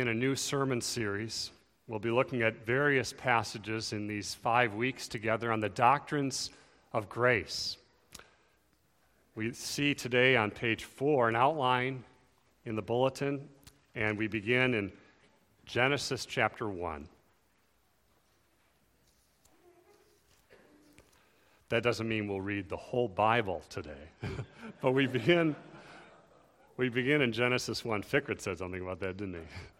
In a new sermon series, we'll be looking at various passages in these five weeks together on the doctrines of grace. We see today on page four an outline in the bulletin, and we begin in Genesis chapter 1. That doesn't mean we'll read the whole Bible today, but we begin, we begin in Genesis 1. Fickert said something about that, didn't he?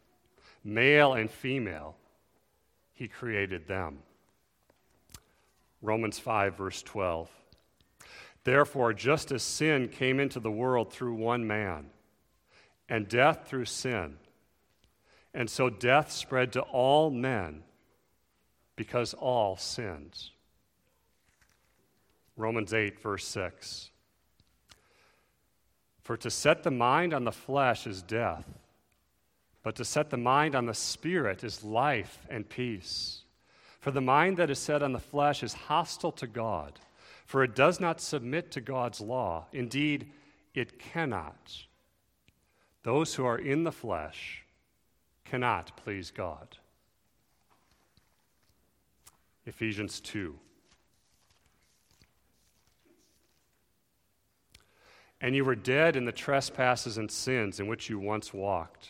Male and female, he created them. Romans 5, verse 12. Therefore, just as sin came into the world through one man, and death through sin, and so death spread to all men because all sinned. Romans 8, verse 6. For to set the mind on the flesh is death but to set the mind on the Spirit is life and peace. For the mind that is set on the flesh is hostile to God, for it does not submit to God's law. Indeed, it cannot. Those who are in the flesh cannot please God. Ephesians 2. And you were dead in the trespasses and sins in which you once walked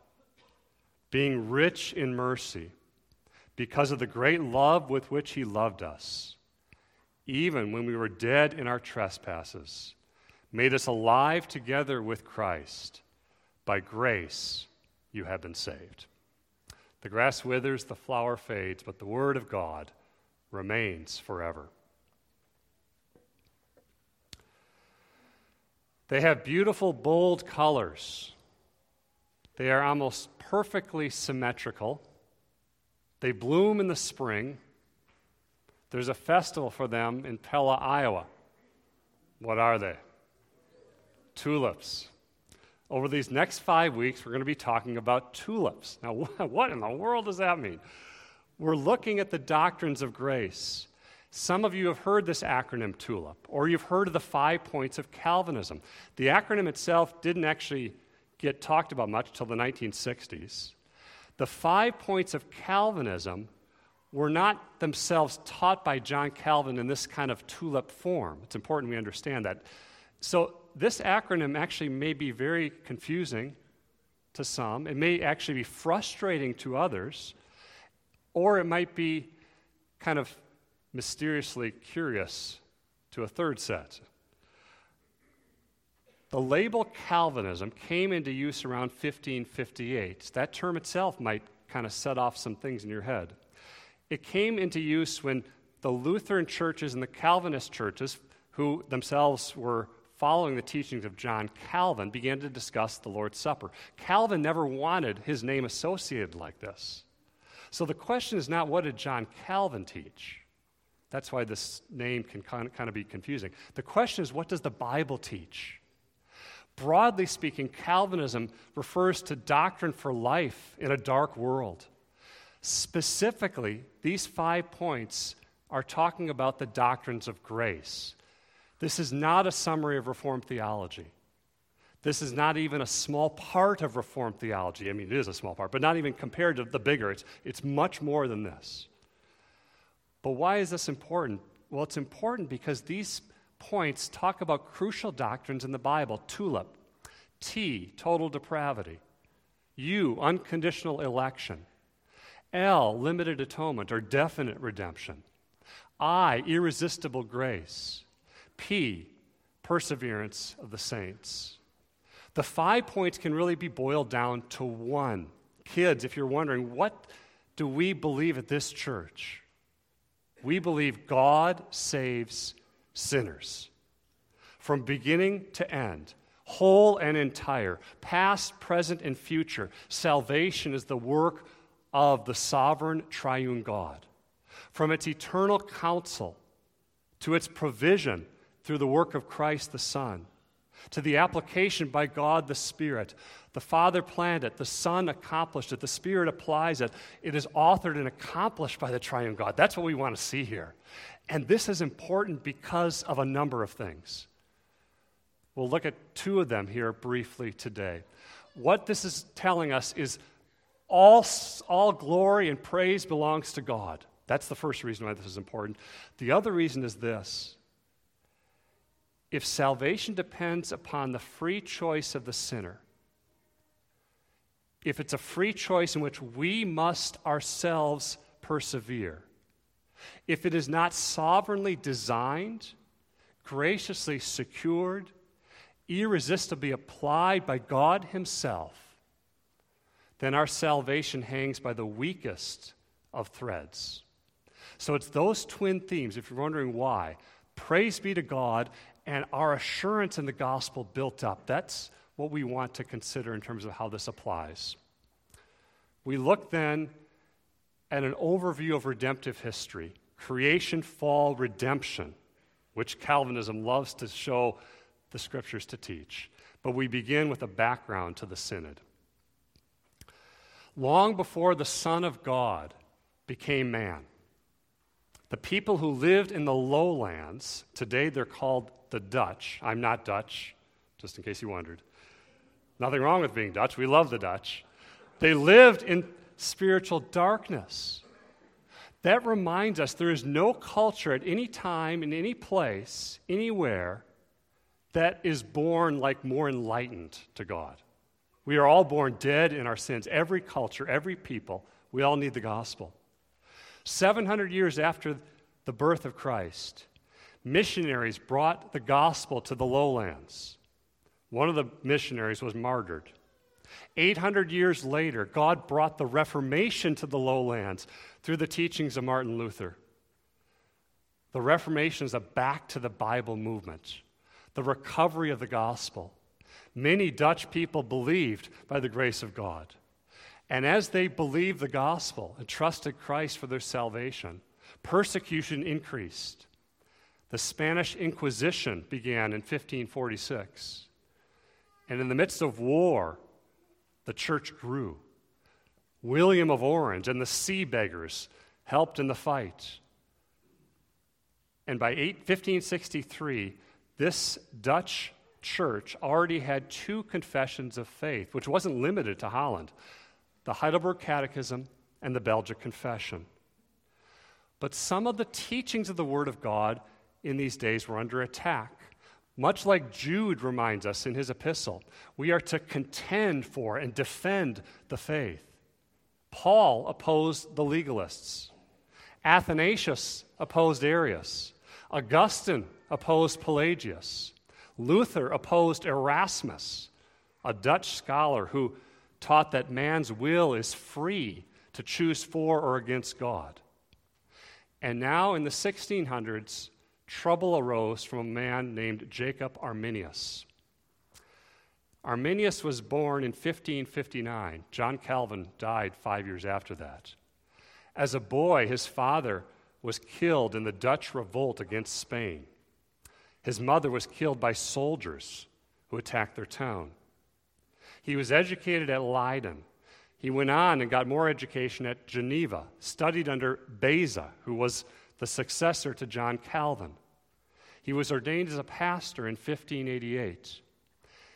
being rich in mercy, because of the great love with which He loved us, even when we were dead in our trespasses, made us alive together with Christ. By grace, you have been saved. The grass withers, the flower fades, but the word of God remains forever. They have beautiful, bold colors. They are almost perfectly symmetrical. They bloom in the spring. There's a festival for them in Pella, Iowa. What are they? Tulips. Over these next five weeks, we're going to be talking about tulips. Now, what in the world does that mean? We're looking at the doctrines of grace. Some of you have heard this acronym TULIP, or you've heard of the five points of Calvinism. The acronym itself didn't actually get talked about much till the 1960s. The five points of Calvinism were not themselves taught by John Calvin in this kind of tulip form. It's important we understand that. So, this acronym actually may be very confusing to some, it may actually be frustrating to others, or it might be kind of mysteriously curious to a third set. The label Calvinism came into use around 1558. That term itself might kind of set off some things in your head. It came into use when the Lutheran churches and the Calvinist churches, who themselves were following the teachings of John Calvin, began to discuss the Lord's Supper. Calvin never wanted his name associated like this. So the question is not what did John Calvin teach? That's why this name can kind of be confusing. The question is what does the Bible teach? Broadly speaking, Calvinism refers to doctrine for life in a dark world. Specifically, these five points are talking about the doctrines of grace. This is not a summary of Reformed theology. This is not even a small part of Reformed theology. I mean, it is a small part, but not even compared to the bigger. It's, it's much more than this. But why is this important? Well, it's important because these points talk about crucial doctrines in the Bible tulip, T, total depravity, U, unconditional election, L, limited atonement or definite redemption. I, irresistible grace. P, perseverance of the saints. The five points can really be boiled down to one. Kids, if you're wondering, what do we believe at this church? We believe God saves sinners from beginning to end, whole and entire, past, present, and future. Salvation is the work of the sovereign triune God. From its eternal counsel to its provision through the work of Christ the Son, to the application by God the Spirit. The Father planned it, the Son accomplished it, the Spirit applies it. It is authored and accomplished by the triune God. That's what we want to see here. And this is important because of a number of things. We'll look at two of them here briefly today. What this is telling us is all, all glory and praise belongs to God. That's the first reason why this is important. The other reason is this if salvation depends upon the free choice of the sinner, if it's a free choice in which we must ourselves persevere, if it is not sovereignly designed, graciously secured, irresistibly applied by God Himself, then our salvation hangs by the weakest of threads. So it's those twin themes, if you're wondering why. Praise be to God and our assurance in the gospel built up. That's what we want to consider in terms of how this applies. We look then at an overview of redemptive history creation, fall, redemption, which Calvinism loves to show the scriptures to teach. But we begin with a background to the synod. Long before the Son of God became man, the people who lived in the lowlands, today they're called the Dutch. I'm not Dutch, just in case you wondered. Nothing wrong with being Dutch. We love the Dutch. They lived in spiritual darkness. That reminds us there is no culture at any time, in any place, anywhere, that is born like more enlightened to God. We are all born dead in our sins. Every culture, every people, we all need the gospel. 700 years after the birth of Christ, missionaries brought the gospel to the lowlands. One of the missionaries was martyred. 800 years later, God brought the Reformation to the lowlands through the teachings of Martin Luther. The Reformation is a back to the Bible movement, the recovery of the gospel. Many Dutch people believed by the grace of God. And as they believed the gospel and trusted Christ for their salvation, persecution increased. The Spanish Inquisition began in 1546. And in the midst of war, the church grew. William of Orange and the sea beggars helped in the fight. And by 8, 1563, this Dutch church already had two confessions of faith, which wasn't limited to Holland the Heidelberg Catechism and the Belgic Confession. But some of the teachings of the Word of God in these days were under attack. Much like Jude reminds us in his epistle, we are to contend for and defend the faith. Paul opposed the legalists. Athanasius opposed Arius. Augustine opposed Pelagius. Luther opposed Erasmus, a Dutch scholar who taught that man's will is free to choose for or against God. And now in the 1600s, trouble arose from a man named Jacob Arminius. Arminius was born in 1559. John Calvin died five years after that. As a boy, his father was killed in the Dutch revolt against Spain. His mother was killed by soldiers who attacked their town. He was educated at Leiden. He went on and got more education at Geneva, studied under Beza, who was the successor to John Calvin. He was ordained as a pastor in 1588.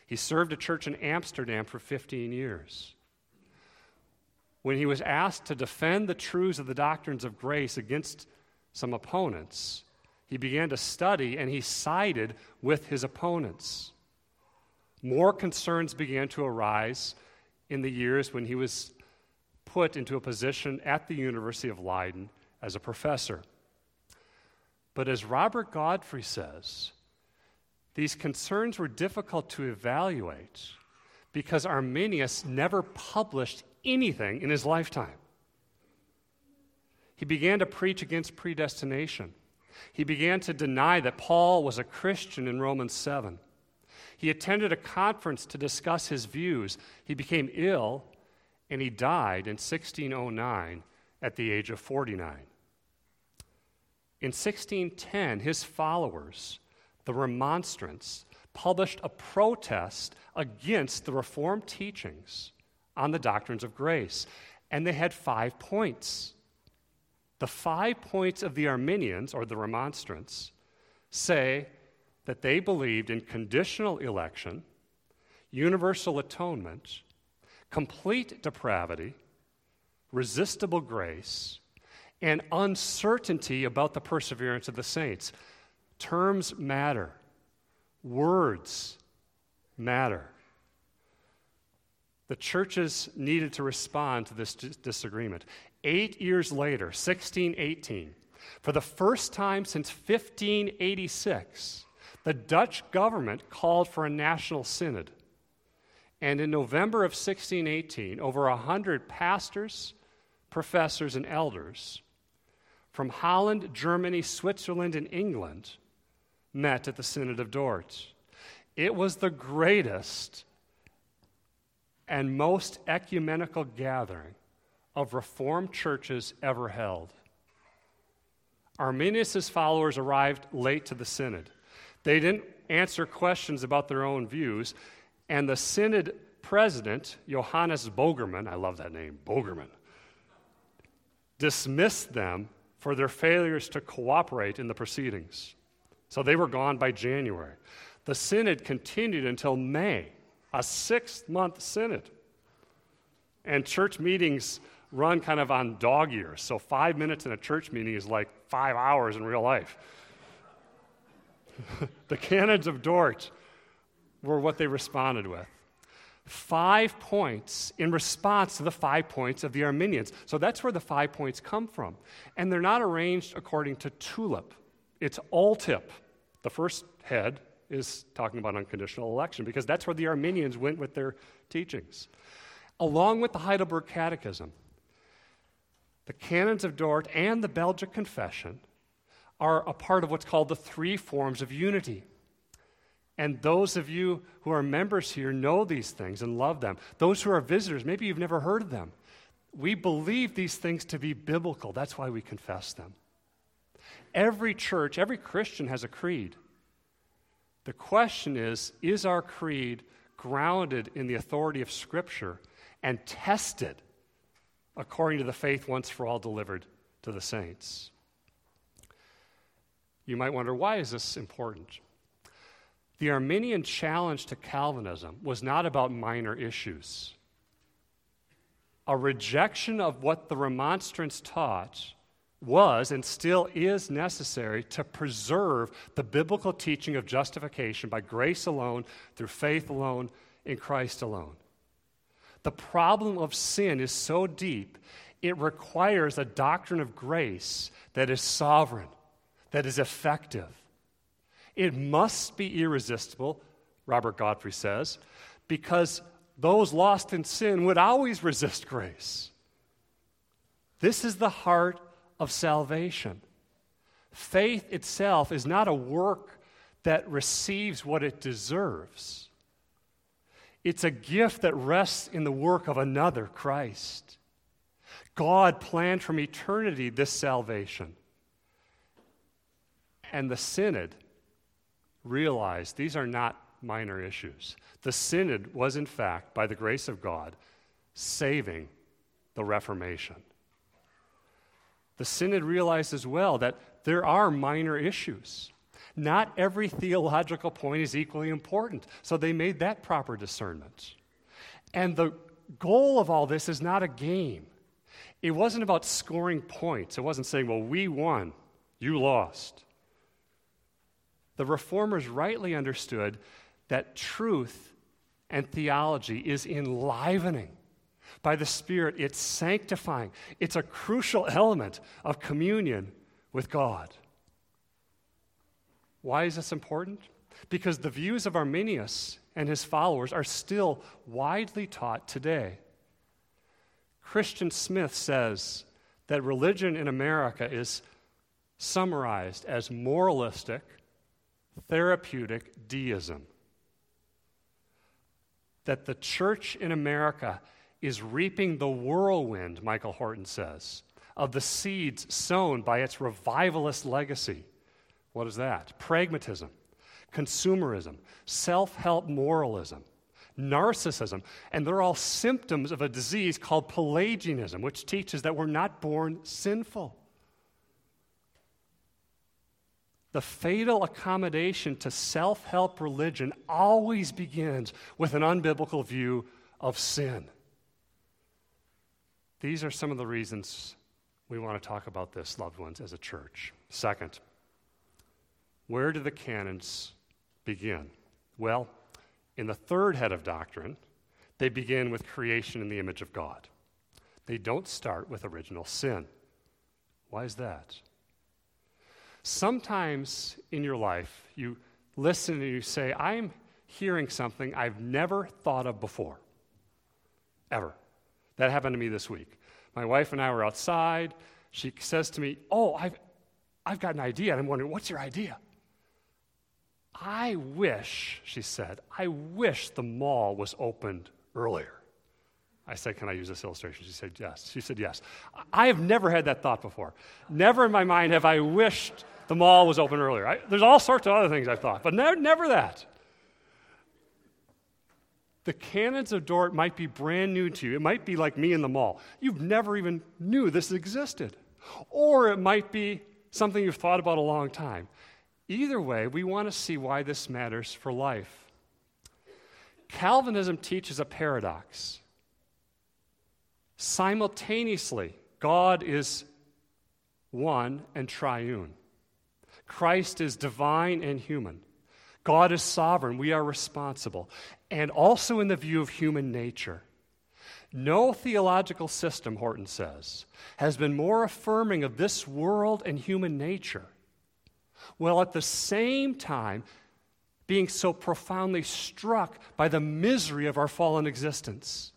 He served a church in Amsterdam for 15 years. When he was asked to defend the truths of the doctrines of grace against some opponents, he began to study and he sided with his opponents. More concerns began to arise in the years when he was put into a position at the University of Leiden as a professor. But as Robert Godfrey says, these concerns were difficult to evaluate because Arminius never published anything in his lifetime. He began to preach against predestination. He began to deny that Paul was a Christian in Romans 7. He attended a conference to discuss his views. He became ill and he died in 1609 at the age of 49. In 1610, his followers, the Remonstrants, published a protest against the Reformed teachings on the doctrines of grace, and they had five points. The five points of the Arminians, or the Remonstrants, say that they believed in conditional election, universal atonement, complete depravity, resistible grace, and uncertainty about the perseverance of the saints. Terms matter, words matter. The churches needed to respond to this disagreement. Eight years later, 1618, for the first time since 1586, the Dutch government called for a national synod. And in November of 1618, over 100 pastors, professors, and elders from Holland, Germany, Switzerland, and England met at the Synod of Dort. It was the greatest and most ecumenical gathering of Reformed churches ever held. Arminius' followers arrived late to the synod. They didn't answer questions about their own views, and the synod president, Johannes Bogerman, I love that name, Bogerman, dismissed them for their failures to cooperate in the proceedings. So they were gone by January. The synod continued until May, a six month synod. And church meetings run kind of on dog years. So five minutes in a church meeting is like five hours in real life. the canons of Dort were what they responded with. Five points in response to the five points of the Arminians. So that's where the five points come from. And they're not arranged according to tulip, it's all tip. The first head is talking about unconditional election because that's where the Arminians went with their teachings. Along with the Heidelberg Catechism, the Canons of Dort and the Belgic Confession are a part of what's called the three forms of unity. And those of you who are members here know these things and love them. Those who are visitors, maybe you've never heard of them. We believe these things to be biblical. That's why we confess them. Every church, every Christian has a creed. The question is is our creed grounded in the authority of Scripture and tested according to the faith once for all delivered to the saints. You might wonder why is this important? The Arminian challenge to Calvinism was not about minor issues. A rejection of what the remonstrants taught was and still is necessary to preserve the biblical teaching of justification by grace alone, through faith alone, in Christ alone. The problem of sin is so deep, it requires a doctrine of grace that is sovereign, that is effective. It must be irresistible, Robert Godfrey says, because those lost in sin would always resist grace. This is the heart of salvation. Faith itself is not a work that receives what it deserves. It's a gift that rests in the work of another, Christ. God planned from eternity this salvation. And the Synod realized these are not minor issues. The Synod was, in fact, by the grace of God, saving the Reformation. The Synod realized as well that there are minor issues. Not every theological point is equally important. So they made that proper discernment. And the goal of all this is not a game. It wasn't about scoring points. It wasn't saying, well, we won, you lost. The reformers rightly understood that truth and theology is enlivening. by the Spirit. It's sanctifying, it's a crucial element of communion with God. Why is this important? Because the views of Arminius and his followers are still widely taught today. Christian Smith says that religion in America is summarized as moralistic, therapeutic deism. That the church in America is reaping the whirlwind, Michael Horton says, of the seeds sown by its revivalist legacy. What is that? Pragmatism, consumerism, self help moralism, narcissism, and they're all symptoms of a disease called Pelagianism, which teaches that we're not born sinful. The fatal accommodation to self help religion always begins with an unbiblical view of sin. These are some of the reasons we want to talk about this, loved ones, as a church. Second, where do the canons begin? Well, in the third head of doctrine, they begin with creation in the image of God. They don't start with original sin. Why is that? Sometimes in your life, you listen and you say, I'm hearing something I've never thought of before. Ever. That happened to me this week. My wife and I were outside. She says to me, Oh, I've, I've got an idea. And I'm wondering, what's your idea? I wish, she said, I wish the mall was opened earlier. I said, Can I use this illustration? She said, Yes. She said, Yes. I have never had that thought before. Never in my mind have I wished the mall was open earlier. I, there's all sorts of other things I've thought, but never, never that. The canons of Dort might be brand new to you. It might be like me in the mall. You've never even knew this existed. Or it might be something you've thought about a long time. Either way, we want to see why this matters for life. Calvinism teaches a paradox. Simultaneously, God is one and triune. Christ is divine and human. God is sovereign. We are responsible. And also in the view of human nature. No theological system, Horton says, has been more affirming of this world and human nature while at the same time being so profoundly struck by the misery of our fallen existence.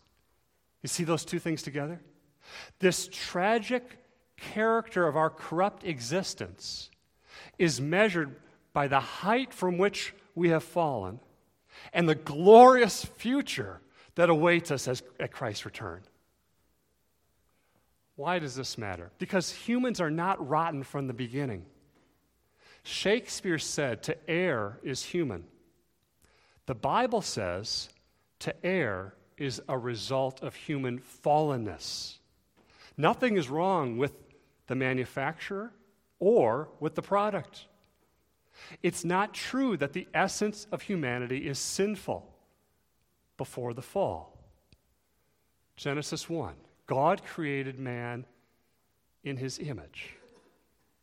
You see those two things together? This tragic character of our corrupt existence is measured by the height from which we have fallen and the glorious future that awaits us as, at Christ's return. Why does this matter? Because humans are not rotten from the beginning. Shakespeare said, To err is human. The Bible says, To err is a result of human fallenness. Nothing is wrong with the manufacturer or with the product. It's not true that the essence of humanity is sinful before the fall. Genesis 1 God created man in his image.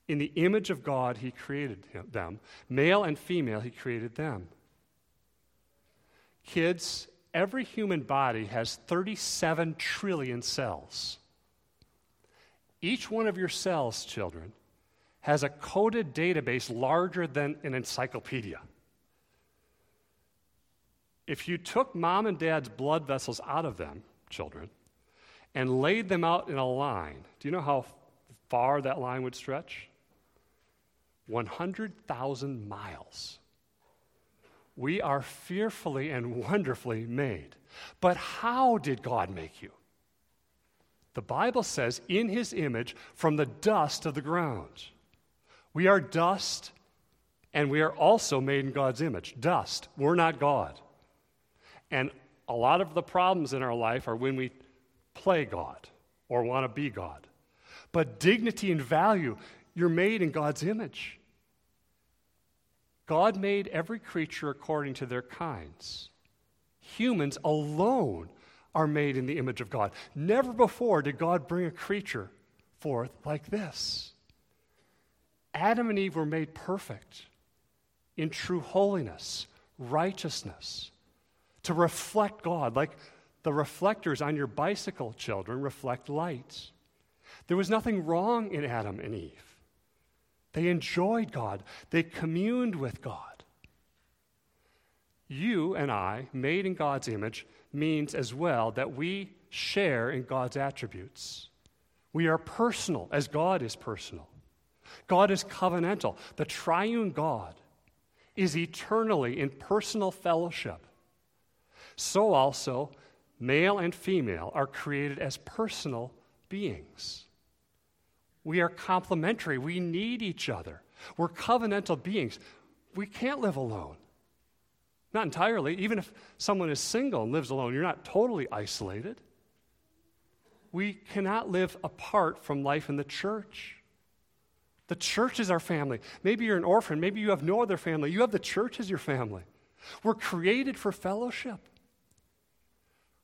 In the image of God, he created them. Male and female, he created them. Kids, every human body has 37 trillion cells. Each one of your cells, children, has a coded database larger than an encyclopedia. If you took mom and dad's blood vessels out of them, children, and laid them out in a line, do you know how far that line would stretch? 100,000 miles. We are fearfully and wonderfully made. But how did God make you? The Bible says, in his image, from the dust of the ground. We are dust, and we are also made in God's image. Dust. We're not God. And a lot of the problems in our life are when we play God or want to be God. But dignity and value, you're made in God's image. God made every creature according to their kinds. Humans alone are made in the image of God. Never before did God bring a creature forth like this. Adam and Eve were made perfect in true holiness, righteousness, to reflect God, like the reflectors on your bicycle, children, reflect light. There was nothing wrong in Adam and Eve. They enjoyed God, they communed with God. You and I, made in God's image, means as well that we share in God's attributes. We are personal as God is personal. God is covenantal. The triune God is eternally in personal fellowship. So also, male and female are created as personal beings. We are complementary. We need each other. We're covenantal beings. We can't live alone. Not entirely. Even if someone is single and lives alone, you're not totally isolated. We cannot live apart from life in the church. The church is our family. Maybe you're an orphan. Maybe you have no other family. You have the church as your family. We're created for fellowship.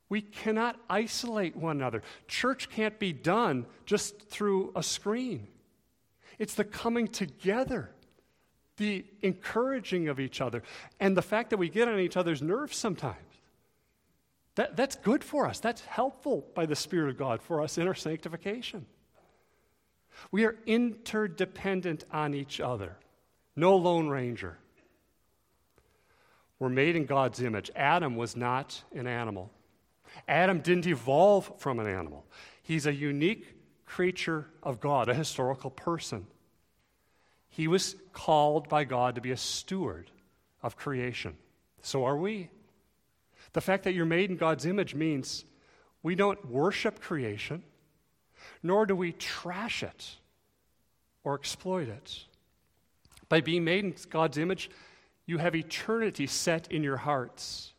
We cannot isolate one another. Church can't be done just through a screen. It's the coming together, the encouraging of each other, and the fact that we get on each other's nerves sometimes. That, that's good for us. That's helpful by the Spirit of God for us in our sanctification. We are interdependent on each other. No Lone Ranger. We're made in God's image. Adam was not an animal. Adam didn't evolve from an animal. He's a unique creature of God, a historical person. He was called by God to be a steward of creation. So are we. The fact that you're made in God's image means we don't worship creation, nor do we trash it or exploit it. By being made in God's image, you have eternity set in your hearts.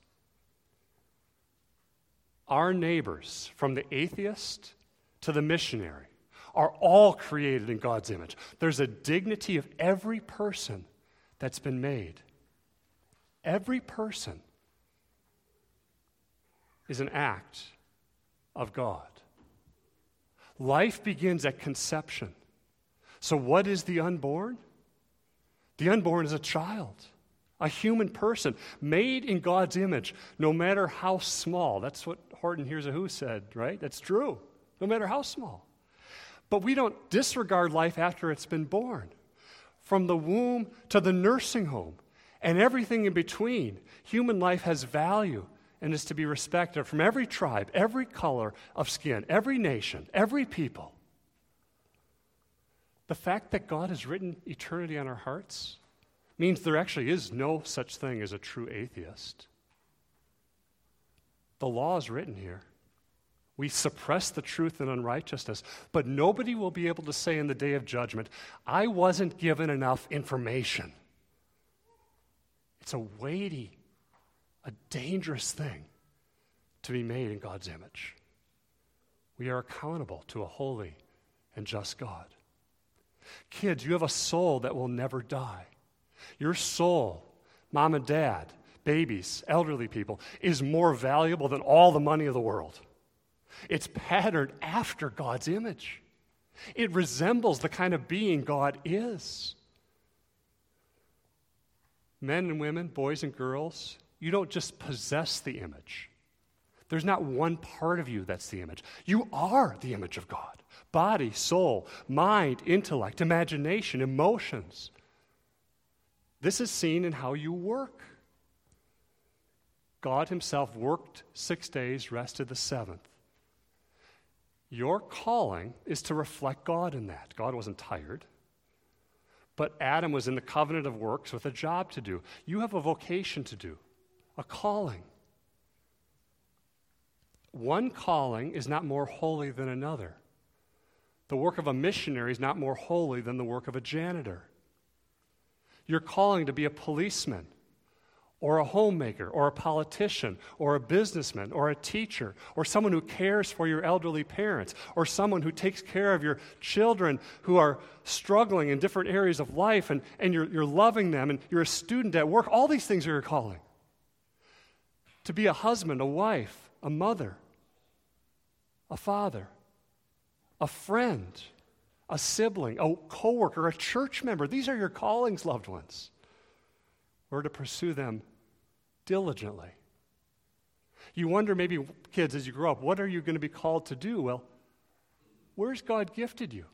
Our neighbors, from the atheist to the missionary, are all created in God's image. There's a dignity of every person that's been made. Every person is an act of God. Life begins at conception. So, what is the unborn? The unborn is a child, a human person made in God's image, no matter how small. That's what Horton Hears a Who said, right? That's true, no matter how small. But we don't disregard life after it's been born. From the womb to the nursing home and everything in between, human life has value and is to be respected from every tribe, every color of skin, every nation, every people. The fact that God has written eternity on our hearts means there actually is no such thing as a true atheist. The law is written here. We suppress the truth and unrighteousness, but nobody will be able to say in the day of judgment, I wasn't given enough information. It's a weighty a dangerous thing to be made in God's image. We are accountable to a holy and just God. Kids, you have a soul that will never die. Your soul, mom and dad, babies, elderly people, is more valuable than all the money of the world. It's patterned after God's image. It resembles the kind of being God is. Men and women, boys and girls, you don't just possess the image. There's not one part of you that's the image. You are the image of God body, soul, mind, intellect, imagination, emotions. This is seen in how you work. God Himself worked six days, rested the seventh. Your calling is to reflect God in that. God wasn't tired. But Adam was in the covenant of works with a job to do. You have a vocation to do a calling. One calling is not more holy than another. The work of a missionary is not more holy than the work of a janitor. Your calling to be a policeman, or a homemaker, or a politician, or a businessman, or a teacher, or someone who cares for your elderly parents, or someone who takes care of your children who are struggling in different areas of life, and, and you're, you're loving them, and you're a student at work. All these things are your calling to be a husband, a wife, a mother, a father, a friend, a sibling, a coworker, a church member. These are your callings, loved ones. We're to pursue them diligently. You wonder, maybe, kids, as you grow up, what are you going to be called to do? Well, where's God gifted you?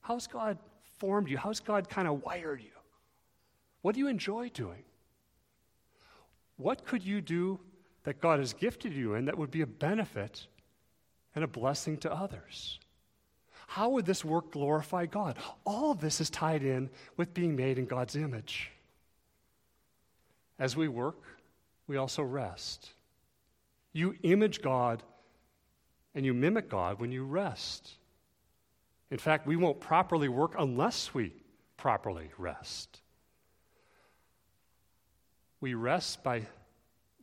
How's God formed you? How's God kind of wired you? What do you enjoy doing? What could you do that God has gifted you in that would be a benefit and a blessing to others? How would this work glorify God? All of this is tied in with being made in God's image. As we work, we also rest. You image God and you mimic God when you rest. In fact, we won't properly work unless we properly rest. We rest by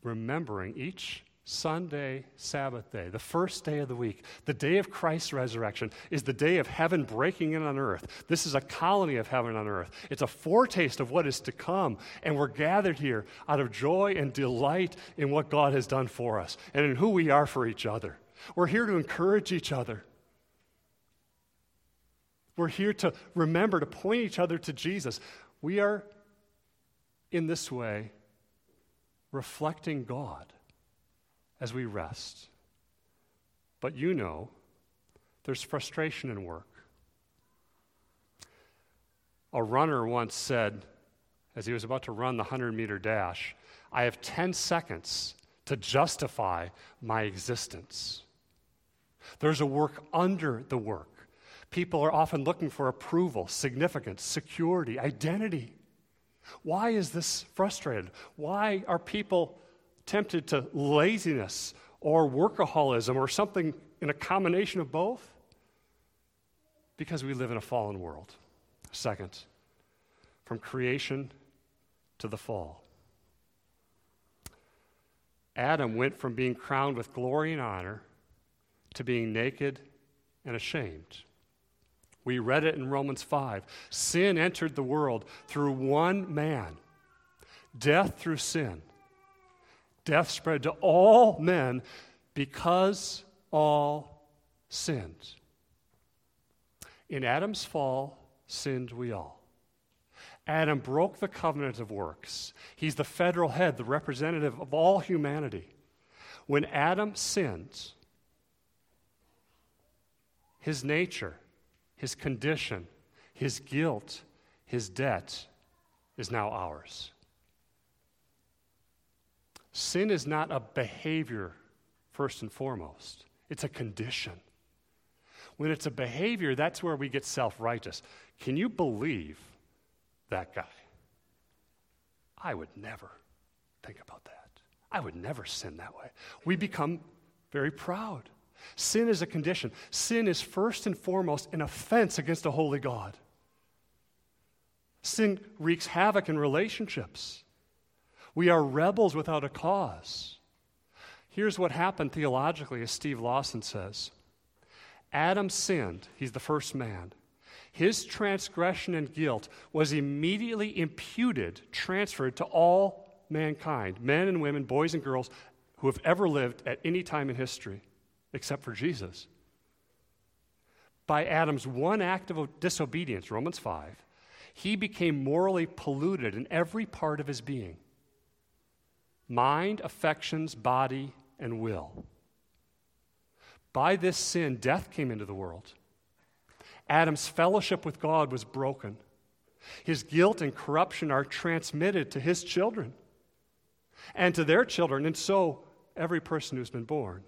remembering each Sunday, Sabbath day, the first day of the week, the day of Christ's resurrection, is the day of heaven breaking in on earth. This is a colony of heaven on earth. It's a foretaste of what is to come, and we're gathered here out of joy and delight in what God has done for us and in who we are for each other. We're here to encourage each other. We're here to remember to point each other to Jesus. We are, in this way, reflecting God as we rest. But you know, there's frustration in work. A runner once said, as he was about to run the 100 meter dash, I have 10 seconds to justify my existence. There's a work under the work. People are often looking for approval, significance, security, identity. Why is this frustrated? Why are people tempted to laziness or workaholism or something in a combination of both? Because we live in a fallen world. Second, from creation to the fall. Adam went from being crowned with glory and honor to being naked and ashamed. We read it in Romans 5. Sin entered the world through one man, death through sin. Death spread to all men because all sinned. In Adam's fall, sinned we all. Adam broke the covenant of works. He's the federal head, the representative of all humanity. When Adam sinned, his nature, his condition, his guilt, his debt is now ours. Sin is not a behavior, first and foremost, it's a condition. When it's a behavior, that's where we get self righteous. Can you believe that guy? I would never think about that. I would never sin that way. We become very proud. Sin is a condition. Sin is first and foremost an offense against a holy God. Sin wreaks havoc in relationships. We are rebels without a cause. Here's what happened theologically, as Steve Lawson says Adam sinned, he's the first man. His transgression and guilt was immediately imputed, transferred to all mankind, men and women, boys and girls who have ever lived at any time in history except for Jesus. By Adam's one act of disobedience, Romans 5, he became morally polluted in every part of his being mind, affections, body, and will. By this sin, death came into the world. Adam's fellowship with God was broken. His guilt and corruption are transmitted to his children and to their children, and so every person who's been born.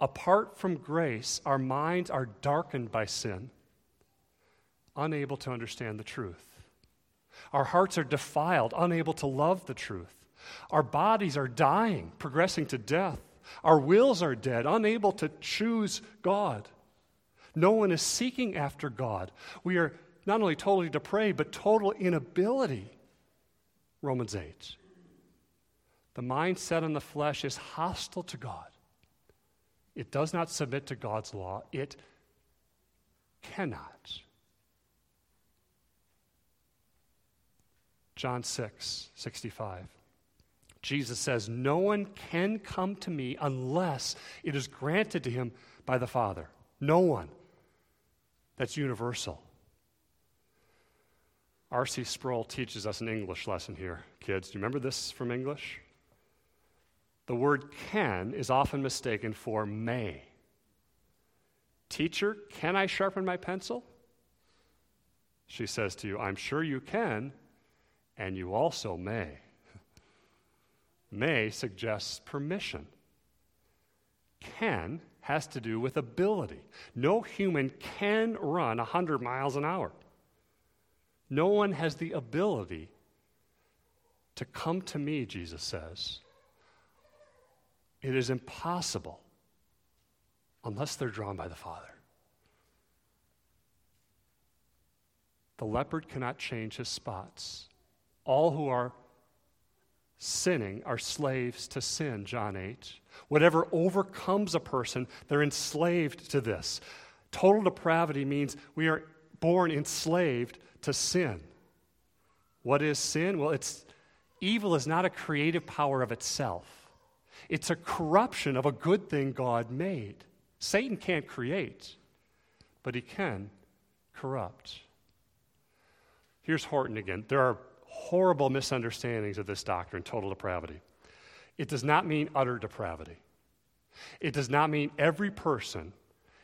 Apart from grace, our minds are darkened by sin, unable to understand the truth. Our hearts are defiled, unable to love the truth. Our bodies are dying, progressing to death. Our wills are dead, unable to choose God. No one is seeking after God. We are not only totally depraved, but total inability. Romans 8. The mindset in the flesh is hostile to God. It does not submit to God's law. It cannot. John 6, 65. Jesus says, No one can come to me unless it is granted to him by the Father. No one. That's universal. R.C. Sproul teaches us an English lesson here. Kids, do you remember this from English? The word can is often mistaken for may. Teacher, can I sharpen my pencil? She says to you, I'm sure you can, and you also may. may suggests permission. Can has to do with ability. No human can run 100 miles an hour. No one has the ability to come to me, Jesus says. It is impossible unless they're drawn by the Father. The leopard cannot change his spots. All who are sinning are slaves to sin, John 8. Whatever overcomes a person, they're enslaved to this. Total depravity means we are born enslaved to sin. What is sin? Well, it's evil is not a creative power of itself. It's a corruption of a good thing God made. Satan can't create, but he can corrupt. Here's Horton again. There are horrible misunderstandings of this doctrine, total depravity. It does not mean utter depravity. It does not mean every person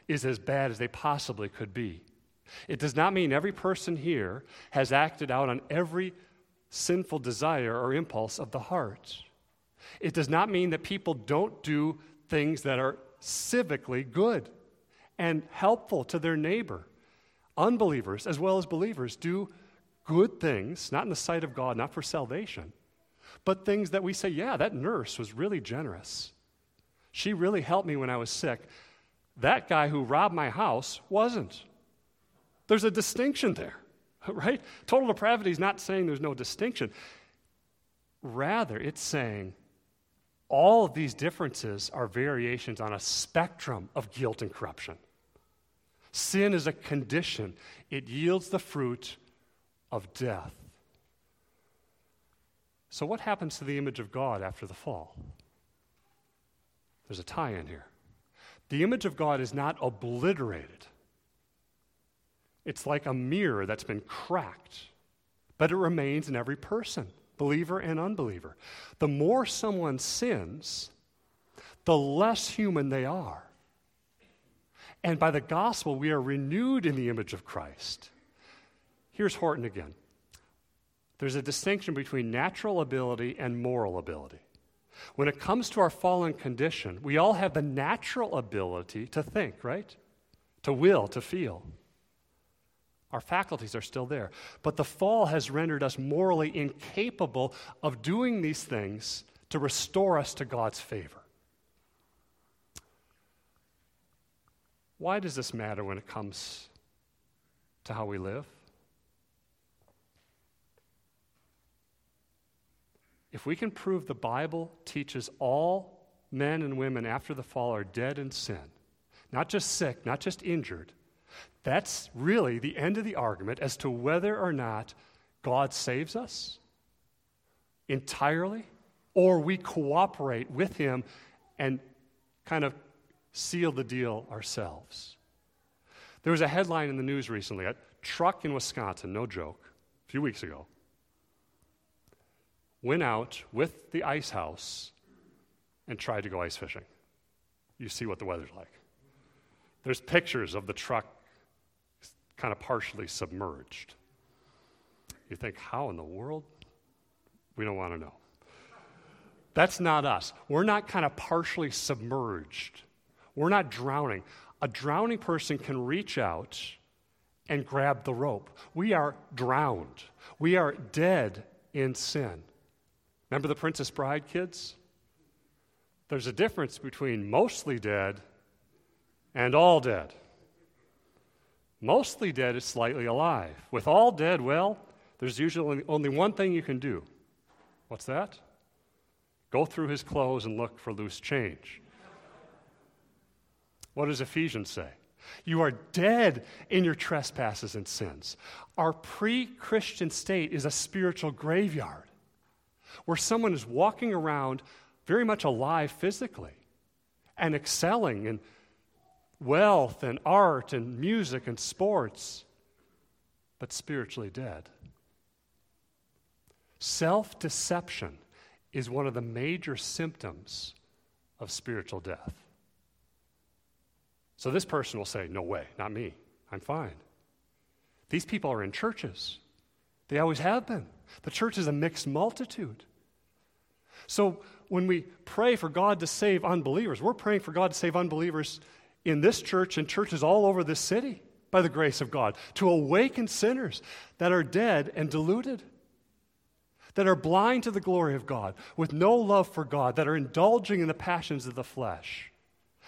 is as bad as they possibly could be. It does not mean every person here has acted out on every sinful desire or impulse of the heart. It does not mean that people don't do things that are civically good and helpful to their neighbor. Unbelievers, as well as believers, do good things, not in the sight of God, not for salvation, but things that we say, yeah, that nurse was really generous. She really helped me when I was sick. That guy who robbed my house wasn't. There's a distinction there, right? Total depravity is not saying there's no distinction. Rather, it's saying all of these differences are variations on a spectrum of guilt and corruption. Sin is a condition, it yields the fruit of death. So, what happens to the image of God after the fall? There's a tie in here. The image of God is not obliterated, it's like a mirror that's been cracked, but it remains in every person believer and unbeliever. The more someone sins, the less human they are. And by the gospel, we are renewed in the image of Christ. Here's Horton again there's a distinction between natural ability and moral ability. When it comes to our fallen condition, we all have the natural ability to think, right? To will, to feel. Our faculties are still there. But the fall has rendered us morally incapable of doing these things to restore us to God's favor. Why does this matter when it comes to how we live? If we can prove the Bible teaches all men and women after the fall are dead in sin, not just sick, not just injured, that's really the end of the argument as to whether or not God saves us entirely or we cooperate with Him and kind of seal the deal ourselves. There was a headline in the news recently a truck in Wisconsin, no joke, a few weeks ago, went out with the ice house and tried to go ice fishing. You see what the weather's like. There's pictures of the truck kind of partially submerged. You think, how in the world? We don't want to know. That's not us. We're not kind of partially submerged. We're not drowning. A drowning person can reach out and grab the rope. We are drowned. We are dead in sin. Remember the Princess Bride kids? There's a difference between mostly dead and all dead. Mostly dead is slightly alive. With all dead, well, there's usually only one thing you can do. What's that? Go through his clothes and look for loose change. What does Ephesians say? You are dead in your trespasses and sins. Our pre Christian state is a spiritual graveyard where someone is walking around very much alive physically and excelling in wealth and art and music and sports, but spiritually dead. Self deception is one of the major symptoms of spiritual death. So this person will say, No way, not me. I'm fine. These people are in churches, they always have been. The church is a mixed multitude. So when we pray for God to save unbelievers, we're praying for God to save unbelievers in this church and churches all over this city by the grace of God, to awaken sinners that are dead and deluded, that are blind to the glory of God, with no love for God, that are indulging in the passions of the flesh,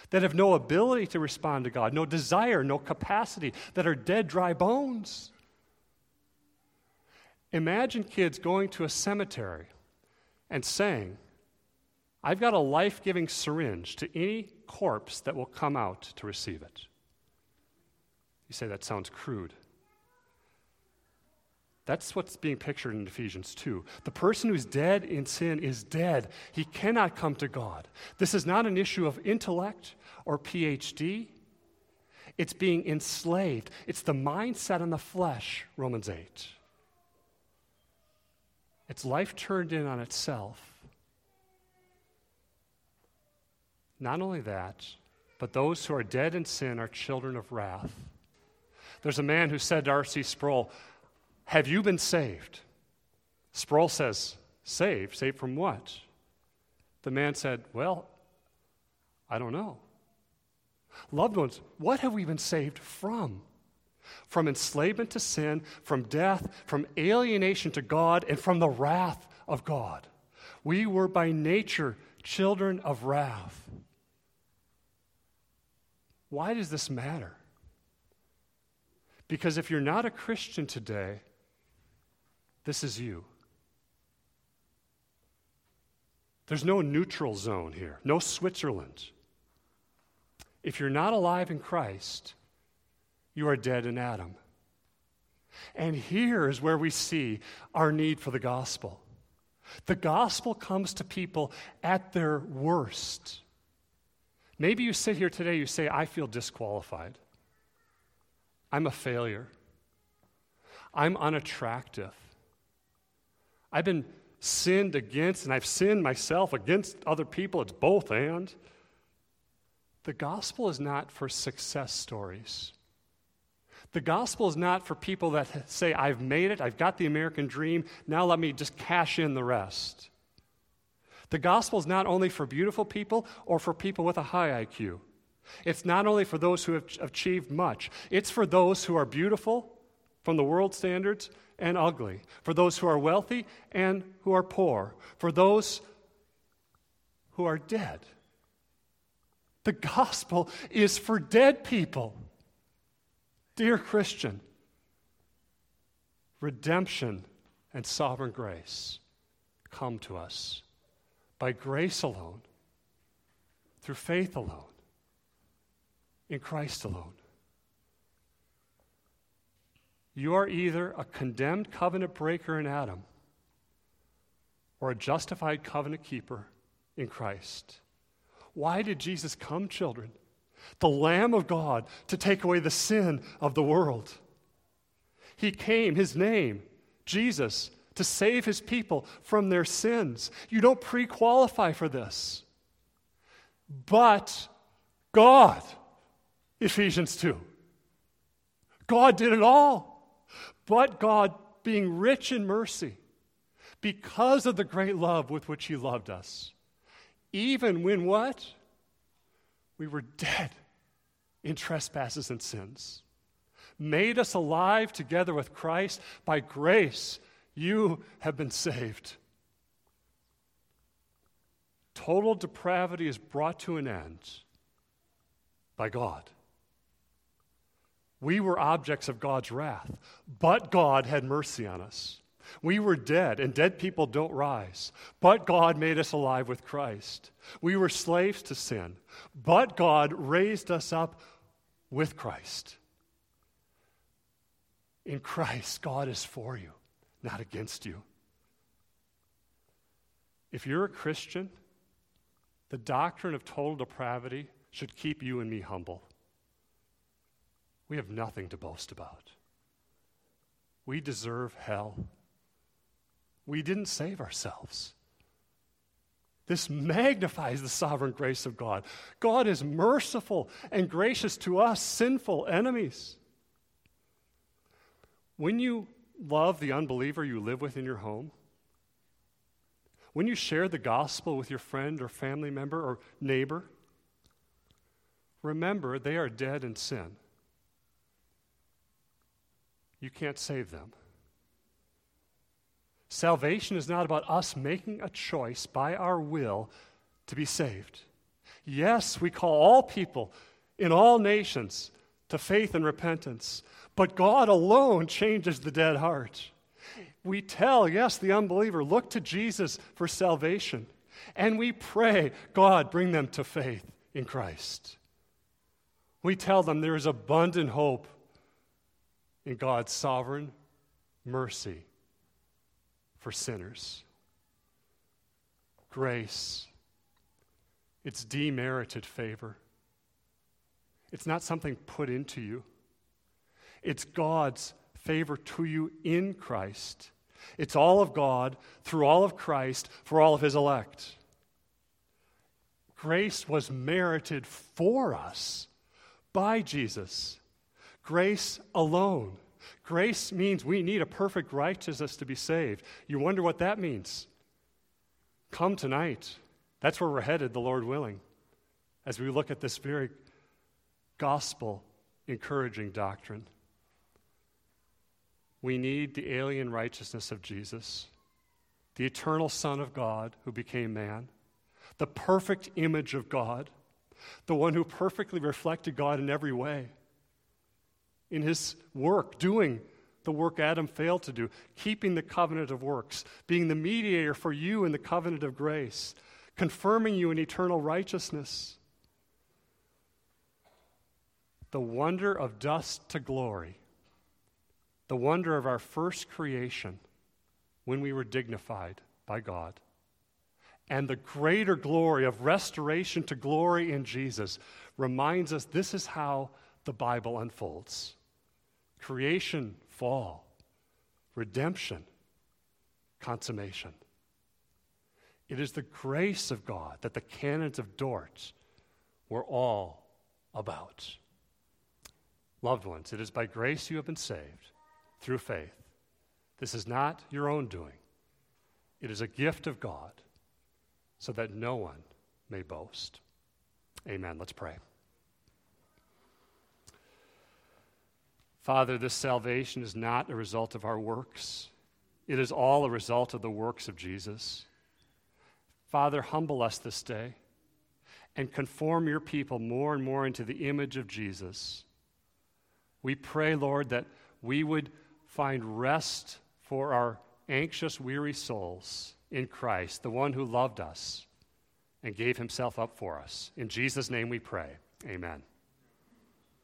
that have no ability to respond to God, no desire, no capacity, that are dead, dry bones. Imagine kids going to a cemetery and saying, I've got a life giving syringe to any corpse that will come out to receive it. You say that sounds crude. That's what's being pictured in Ephesians 2. The person who's dead in sin is dead. He cannot come to God. This is not an issue of intellect or PhD. It's being enslaved. It's the mindset in the flesh, Romans 8. It's life turned in on itself. Not only that, but those who are dead in sin are children of wrath. There's a man who said to R.C. Sproul, Have you been saved? Sproul says, Saved? Saved from what? The man said, Well, I don't know. Loved ones, what have we been saved from? From enslavement to sin, from death, from alienation to God, and from the wrath of God. We were by nature children of wrath. Why does this matter? Because if you're not a Christian today, this is you. There's no neutral zone here, no Switzerland. If you're not alive in Christ, you are dead in Adam. And here is where we see our need for the gospel. The gospel comes to people at their worst. Maybe you sit here today, you say, I feel disqualified. I'm a failure. I'm unattractive. I've been sinned against, and I've sinned myself against other people. It's both and. The gospel is not for success stories. The gospel is not for people that say, I've made it, I've got the American dream, now let me just cash in the rest. The gospel is not only for beautiful people or for people with a high IQ. It's not only for those who have achieved much, it's for those who are beautiful from the world standards and ugly, for those who are wealthy and who are poor, for those who are dead. The gospel is for dead people. Dear Christian, redemption and sovereign grace come to us by grace alone, through faith alone in Christ alone. You are either a condemned covenant breaker in Adam or a justified covenant keeper in Christ. Why did Jesus come, children? The Lamb of God to take away the sin of the world. He came, his name, Jesus, to save his people from their sins. You don't pre qualify for this. But God Ephesians 2. God did it all. But God, being rich in mercy, because of the great love with which He loved us, even when what? We were dead in trespasses and sins, made us alive together with Christ. By grace, you have been saved. Total depravity is brought to an end by God. We were objects of God's wrath, but God had mercy on us. We were dead, and dead people don't rise, but God made us alive with Christ. We were slaves to sin, but God raised us up with Christ. In Christ, God is for you, not against you. If you're a Christian, the doctrine of total depravity should keep you and me humble we have nothing to boast about. We deserve hell. We didn't save ourselves. This magnifies the sovereign grace of God. God is merciful and gracious to us, sinful enemies. When you love the unbeliever you live with in your home, when you share the gospel with your friend or family member or neighbor, remember they are dead in sin. You can't save them. Salvation is not about us making a choice by our will to be saved. Yes, we call all people in all nations to faith and repentance, but God alone changes the dead heart. We tell, yes, the unbeliever, look to Jesus for salvation. And we pray, God, bring them to faith in Christ. We tell them there is abundant hope in God's sovereign mercy for sinners. Grace, it's demerited favor. It's not something put into you, it's God's favor to you in Christ. It's all of God through all of Christ for all of his elect. Grace was merited for us by Jesus. Grace alone. Grace means we need a perfect righteousness to be saved. You wonder what that means? Come tonight. That's where we're headed, the Lord willing, as we look at this very gospel encouraging doctrine. We need the alien righteousness of Jesus, the eternal Son of God who became man, the perfect image of God, the one who perfectly reflected God in every way in his work, doing the work Adam failed to do, keeping the covenant of works, being the mediator for you in the covenant of grace, confirming you in eternal righteousness. The wonder of dust to glory, the wonder of our first creation when we were dignified by God, and the greater glory of restoration to glory in Jesus reminds us this is how the Bible unfolds creation, fall, redemption, consummation. It is the grace of God that the canons of Dort were all about. Loved ones, it is by grace you have been saved through faith. This is not your own doing, it is a gift of God so that no one may boast. Amen. Let's pray. Father, this salvation is not a result of our works, it is all a result of the works of Jesus. Father, humble us this day and conform your people more and more into the image of Jesus. We pray, Lord, that we would find rest for our anxious, weary souls in Christ, the one who loved us and gave himself up for us. In Jesus' name we pray. Amen.